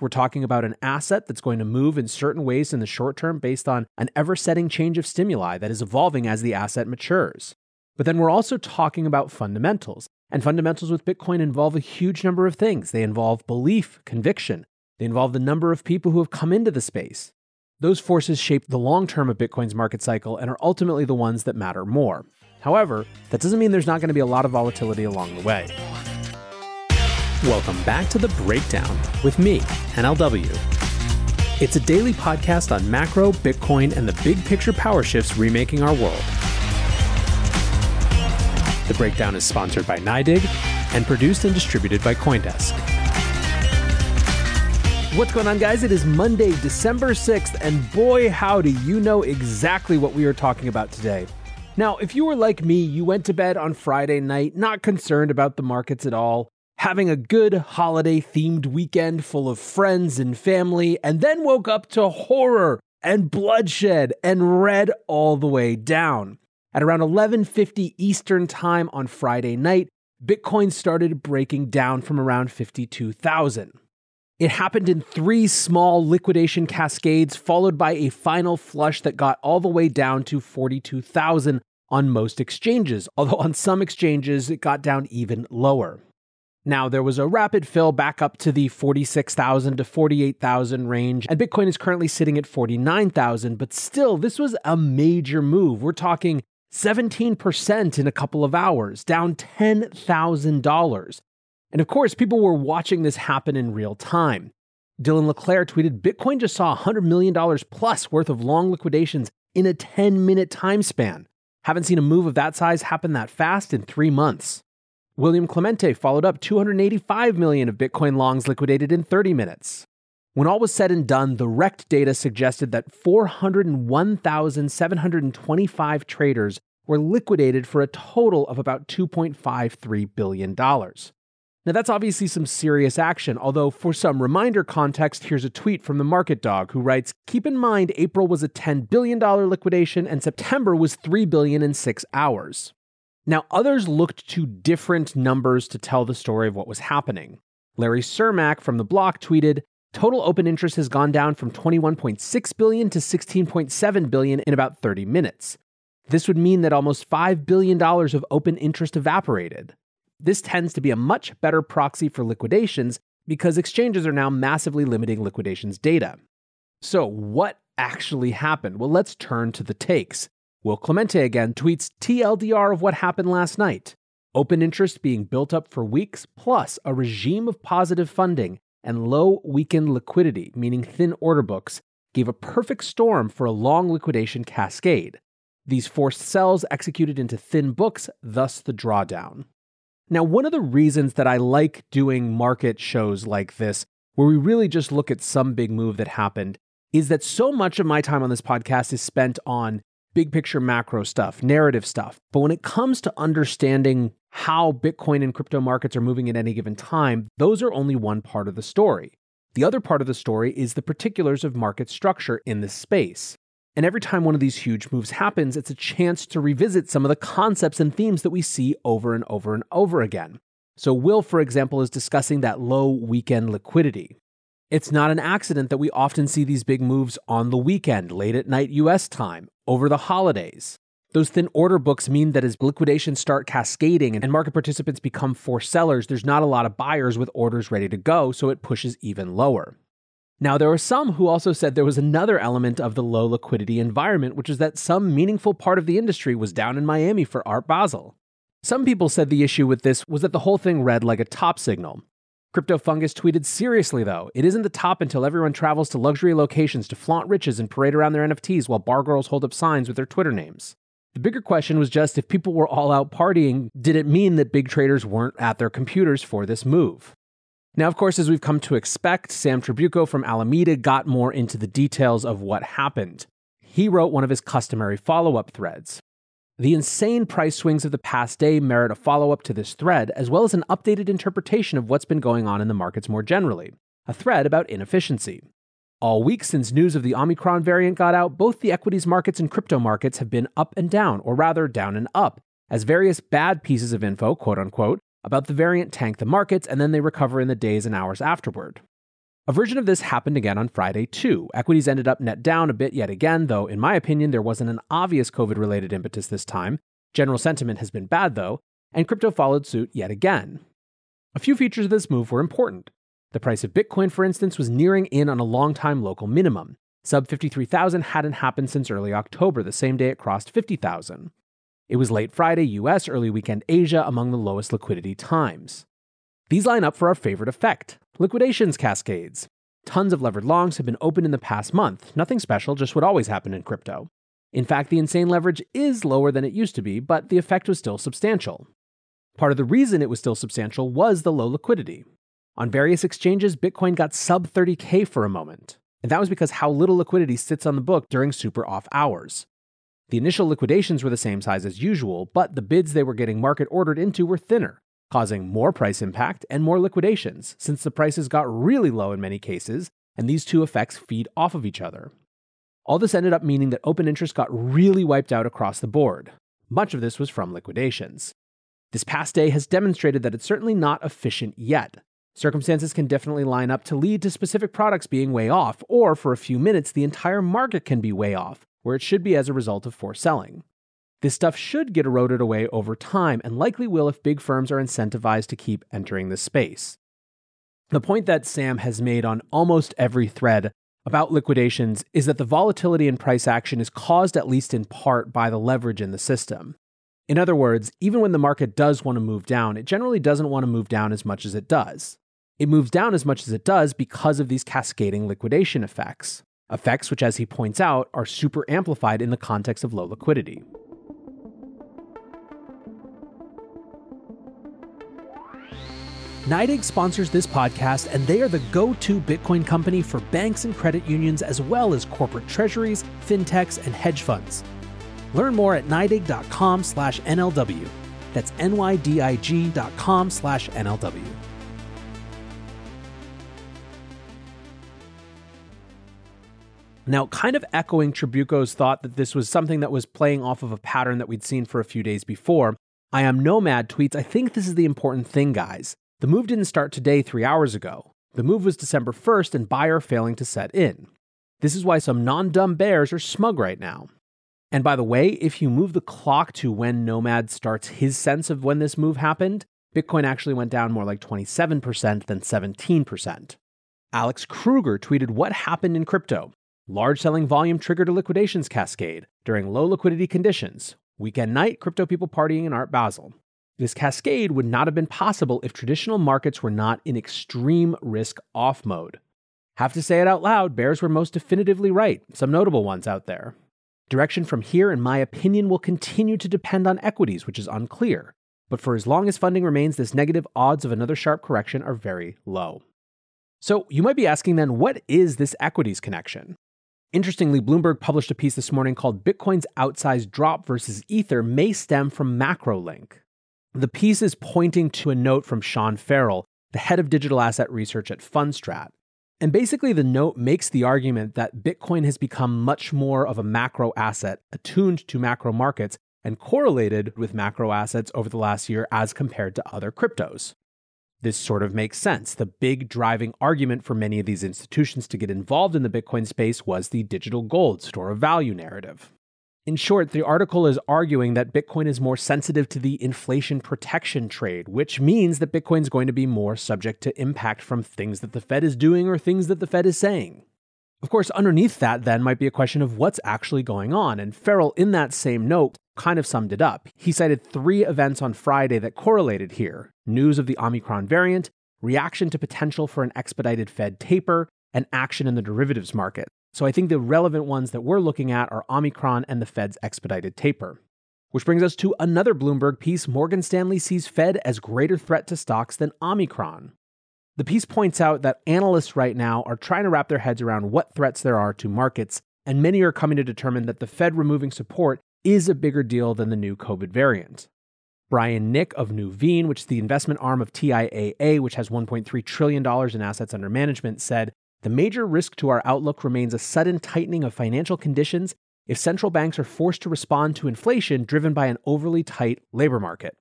We're talking about an asset that's going to move in certain ways in the short term based on an ever setting change of stimuli that is evolving as the asset matures. But then we're also talking about fundamentals and fundamentals with Bitcoin involve a huge number of things. They involve belief, conviction, they involve the number of people who have come into the space. Those forces shape the long term of Bitcoin's market cycle and are ultimately the ones that matter more. However, that doesn't mean there's not going to be a lot of volatility along the way. Welcome back to The Breakdown with me, NLW. It's a daily podcast on macro, Bitcoin, and the big picture power shifts remaking our world. The breakdown is sponsored by NYDIG and produced and distributed by Coindesk. What's going on, guys? It is Monday, December 6th, and boy, howdy, you know exactly what we are talking about today. Now, if you were like me, you went to bed on Friday night, not concerned about the markets at all, having a good holiday themed weekend full of friends and family, and then woke up to horror and bloodshed and red all the way down. At around 11:50 Eastern Time on Friday night, Bitcoin started breaking down from around 52,000. It happened in three small liquidation cascades, followed by a final flush that got all the way down to 42,000 on most exchanges, although on some exchanges it got down even lower. Now, there was a rapid fill back up to the 46,000 to 48,000 range, and Bitcoin is currently sitting at 49,000, but still, this was a major move. We're talking 17% in a couple of hours, down $10,000. And of course, people were watching this happen in real time. Dylan LeClair tweeted Bitcoin just saw $100 million plus worth of long liquidations in a 10 minute time span. Haven't seen a move of that size happen that fast in three months. William Clemente followed up 285 million of Bitcoin longs liquidated in 30 minutes. When all was said and done, the rect data suggested that 401,725 traders were liquidated for a total of about $2.53 billion. Now, that's obviously some serious action, although for some reminder context, here's a tweet from the Market Dog who writes Keep in mind, April was a $10 billion liquidation and September was 3 billion in six hours. Now, others looked to different numbers to tell the story of what was happening. Larry Cermak from The Block tweeted Total open interest has gone down from 21.6 billion to 16.7 billion in about 30 minutes. This would mean that almost $5 billion of open interest evaporated. This tends to be a much better proxy for liquidations because exchanges are now massively limiting liquidations data. So, what actually happened? Well, let's turn to the takes. Will Clemente again tweets TLDR of what happened last night. Open interest being built up for weeks, plus a regime of positive funding and low weekend liquidity, meaning thin order books, gave a perfect storm for a long liquidation cascade. These forced sells executed into thin books, thus the drawdown. Now, one of the reasons that I like doing market shows like this, where we really just look at some big move that happened, is that so much of my time on this podcast is spent on big picture macro stuff, narrative stuff. But when it comes to understanding how Bitcoin and crypto markets are moving at any given time, those are only one part of the story. The other part of the story is the particulars of market structure in this space. And every time one of these huge moves happens, it's a chance to revisit some of the concepts and themes that we see over and over and over again. So, Will, for example, is discussing that low weekend liquidity. It's not an accident that we often see these big moves on the weekend, late at night US time, over the holidays. Those thin order books mean that as liquidations start cascading and market participants become forced sellers, there's not a lot of buyers with orders ready to go, so it pushes even lower. Now, there were some who also said there was another element of the low liquidity environment, which is that some meaningful part of the industry was down in Miami for Art Basel. Some people said the issue with this was that the whole thing read like a top signal. CryptoFungus tweeted seriously, though, it isn't the top until everyone travels to luxury locations to flaunt riches and parade around their NFTs while bar girls hold up signs with their Twitter names. The bigger question was just if people were all out partying, did it mean that big traders weren't at their computers for this move? Now, of course, as we've come to expect, Sam Trabucco from Alameda got more into the details of what happened. He wrote one of his customary follow up threads. The insane price swings of the past day merit a follow up to this thread, as well as an updated interpretation of what's been going on in the markets more generally, a thread about inefficiency. All week since news of the Omicron variant got out, both the equities markets and crypto markets have been up and down, or rather down and up, as various bad pieces of info, quote unquote, about the variant tank the markets and then they recover in the days and hours afterward. A version of this happened again on Friday, too. Equities ended up net down a bit yet again, though, in my opinion, there wasn't an obvious COVID related impetus this time. General sentiment has been bad, though, and crypto followed suit yet again. A few features of this move were important. The price of Bitcoin, for instance, was nearing in on a long time local minimum. Sub 53,000 hadn't happened since early October, the same day it crossed 50,000. It was late Friday US, early weekend Asia among the lowest liquidity times. These line up for our favorite effect liquidations cascades. Tons of levered longs have been opened in the past month, nothing special, just what always happened in crypto. In fact, the insane leverage is lower than it used to be, but the effect was still substantial. Part of the reason it was still substantial was the low liquidity. On various exchanges, Bitcoin got sub 30K for a moment, and that was because how little liquidity sits on the book during super off hours. The initial liquidations were the same size as usual, but the bids they were getting market ordered into were thinner, causing more price impact and more liquidations, since the prices got really low in many cases, and these two effects feed off of each other. All this ended up meaning that open interest got really wiped out across the board. Much of this was from liquidations. This past day has demonstrated that it's certainly not efficient yet. Circumstances can definitely line up to lead to specific products being way off, or for a few minutes, the entire market can be way off, where it should be as a result of forced selling. This stuff should get eroded away over time and likely will if big firms are incentivized to keep entering the space. The point that Sam has made on almost every thread about liquidations is that the volatility in price action is caused at least in part by the leverage in the system. In other words, even when the market does want to move down, it generally doesn't want to move down as much as it does. It moves down as much as it does because of these cascading liquidation effects effects which, as he points out, are super amplified in the context of low liquidity. NYDIG sponsors this podcast, and they are the go to Bitcoin company for banks and credit unions, as well as corporate treasuries, fintechs, and hedge funds. Learn more at NYDIG.com slash NLW. That's N-Y-D-I-G.com slash NLW. Now, kind of echoing Trabucco's thought that this was something that was playing off of a pattern that we'd seen for a few days before, I am Nomad tweets, I think this is the important thing, guys. The move didn't start today, three hours ago. The move was December 1st and buyer failing to set in. This is why some non dumb bears are smug right now. And by the way, if you move the clock to when Nomad starts his sense of when this move happened, Bitcoin actually went down more like 27% than 17%. Alex Kruger tweeted what happened in crypto. Large selling volume triggered a liquidations cascade during low liquidity conditions. Weekend night, crypto people partying in Art Basel. This cascade would not have been possible if traditional markets were not in extreme risk off mode. Have to say it out loud, bears were most definitively right, some notable ones out there. Direction from here, in my opinion, will continue to depend on equities, which is unclear. But for as long as funding remains this negative, odds of another sharp correction are very low. So you might be asking then, what is this equities connection? Interestingly, Bloomberg published a piece this morning called Bitcoin's outsized drop versus Ether may stem from MacroLink. The piece is pointing to a note from Sean Farrell, the head of digital asset research at Fundstrat. And basically, the note makes the argument that Bitcoin has become much more of a macro asset, attuned to macro markets, and correlated with macro assets over the last year as compared to other cryptos. This sort of makes sense. The big driving argument for many of these institutions to get involved in the Bitcoin space was the digital gold store of value narrative. In short, the article is arguing that Bitcoin is more sensitive to the inflation protection trade, which means that Bitcoin is going to be more subject to impact from things that the Fed is doing or things that the Fed is saying. Of course, underneath that, then, might be a question of what's actually going on. And Farrell, in that same note, kind of summed it up. He cited three events on Friday that correlated here news of the Omicron variant, reaction to potential for an expedited Fed taper, and action in the derivatives market. So I think the relevant ones that we're looking at are Omicron and the Fed's expedited taper. Which brings us to another Bloomberg piece Morgan Stanley sees Fed as greater threat to stocks than Omicron. The piece points out that analysts right now are trying to wrap their heads around what threats there are to markets, and many are coming to determine that the Fed removing support is a bigger deal than the new COVID variant. Brian Nick of Nuveen, which is the investment arm of TIAA, which has $1.3 trillion in assets under management, said the major risk to our outlook remains a sudden tightening of financial conditions if central banks are forced to respond to inflation driven by an overly tight labor market.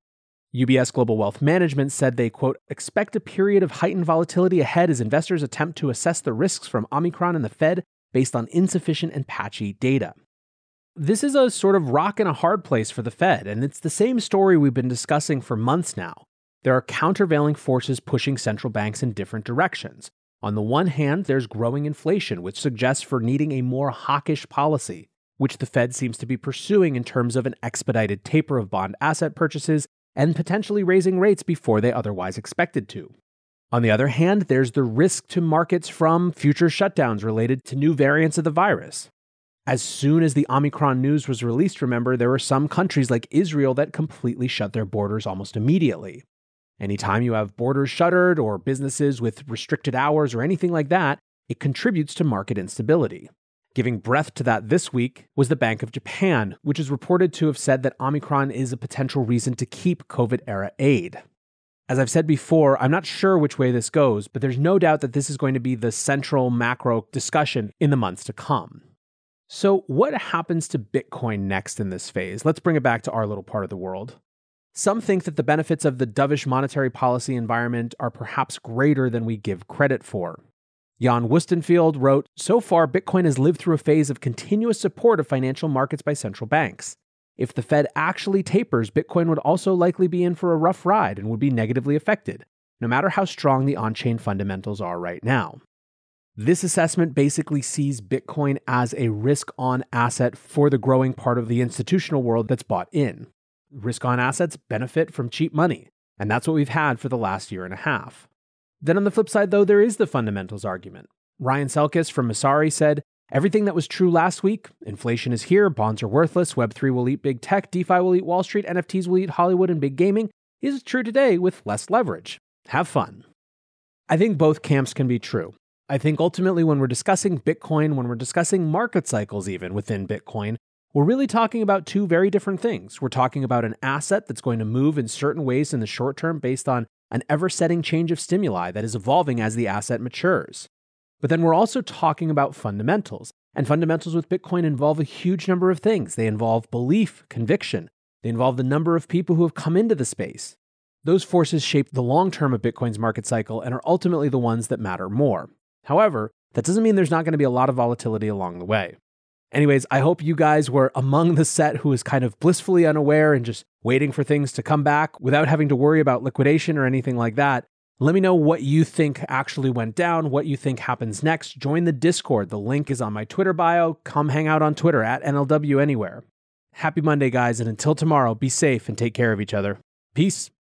UBS Global Wealth Management said they, quote, expect a period of heightened volatility ahead as investors attempt to assess the risks from Omicron and the Fed based on insufficient and patchy data. This is a sort of rock and a hard place for the Fed, and it's the same story we've been discussing for months now. There are countervailing forces pushing central banks in different directions. On the one hand, there's growing inflation, which suggests for needing a more hawkish policy, which the Fed seems to be pursuing in terms of an expedited taper of bond asset purchases and potentially raising rates before they otherwise expected to. On the other hand, there's the risk to markets from future shutdowns related to new variants of the virus. As soon as the Omicron news was released, remember, there were some countries like Israel that completely shut their borders almost immediately. Anytime you have borders shuttered or businesses with restricted hours or anything like that, it contributes to market instability. Giving breath to that this week was the Bank of Japan, which is reported to have said that Omicron is a potential reason to keep COVID era aid. As I've said before, I'm not sure which way this goes, but there's no doubt that this is going to be the central macro discussion in the months to come. So, what happens to Bitcoin next in this phase? Let's bring it back to our little part of the world. Some think that the benefits of the dovish monetary policy environment are perhaps greater than we give credit for. Jan Wüstenfeld wrote So far, Bitcoin has lived through a phase of continuous support of financial markets by central banks. If the Fed actually tapers, Bitcoin would also likely be in for a rough ride and would be negatively affected, no matter how strong the on chain fundamentals are right now. This assessment basically sees Bitcoin as a risk on asset for the growing part of the institutional world that's bought in. Risk on assets benefit from cheap money, and that's what we've had for the last year and a half. Then on the flip side, though, there is the fundamentals argument. Ryan Selkis from Messari said, Everything that was true last week inflation is here, bonds are worthless, Web3 will eat big tech, DeFi will eat Wall Street, NFTs will eat Hollywood and big gaming is true today with less leverage. Have fun. I think both camps can be true. I think ultimately, when we're discussing Bitcoin, when we're discussing market cycles, even within Bitcoin, we're really talking about two very different things. We're talking about an asset that's going to move in certain ways in the short term based on an ever setting change of stimuli that is evolving as the asset matures. But then we're also talking about fundamentals. And fundamentals with Bitcoin involve a huge number of things. They involve belief, conviction, they involve the number of people who have come into the space. Those forces shape the long term of Bitcoin's market cycle and are ultimately the ones that matter more. However, that doesn't mean there's not going to be a lot of volatility along the way. Anyways, I hope you guys were among the set who was kind of blissfully unaware and just waiting for things to come back without having to worry about liquidation or anything like that. Let me know what you think actually went down, what you think happens next. Join the Discord. The link is on my Twitter bio. Come hang out on Twitter at NLW Anywhere. Happy Monday, guys, and until tomorrow, be safe and take care of each other. Peace.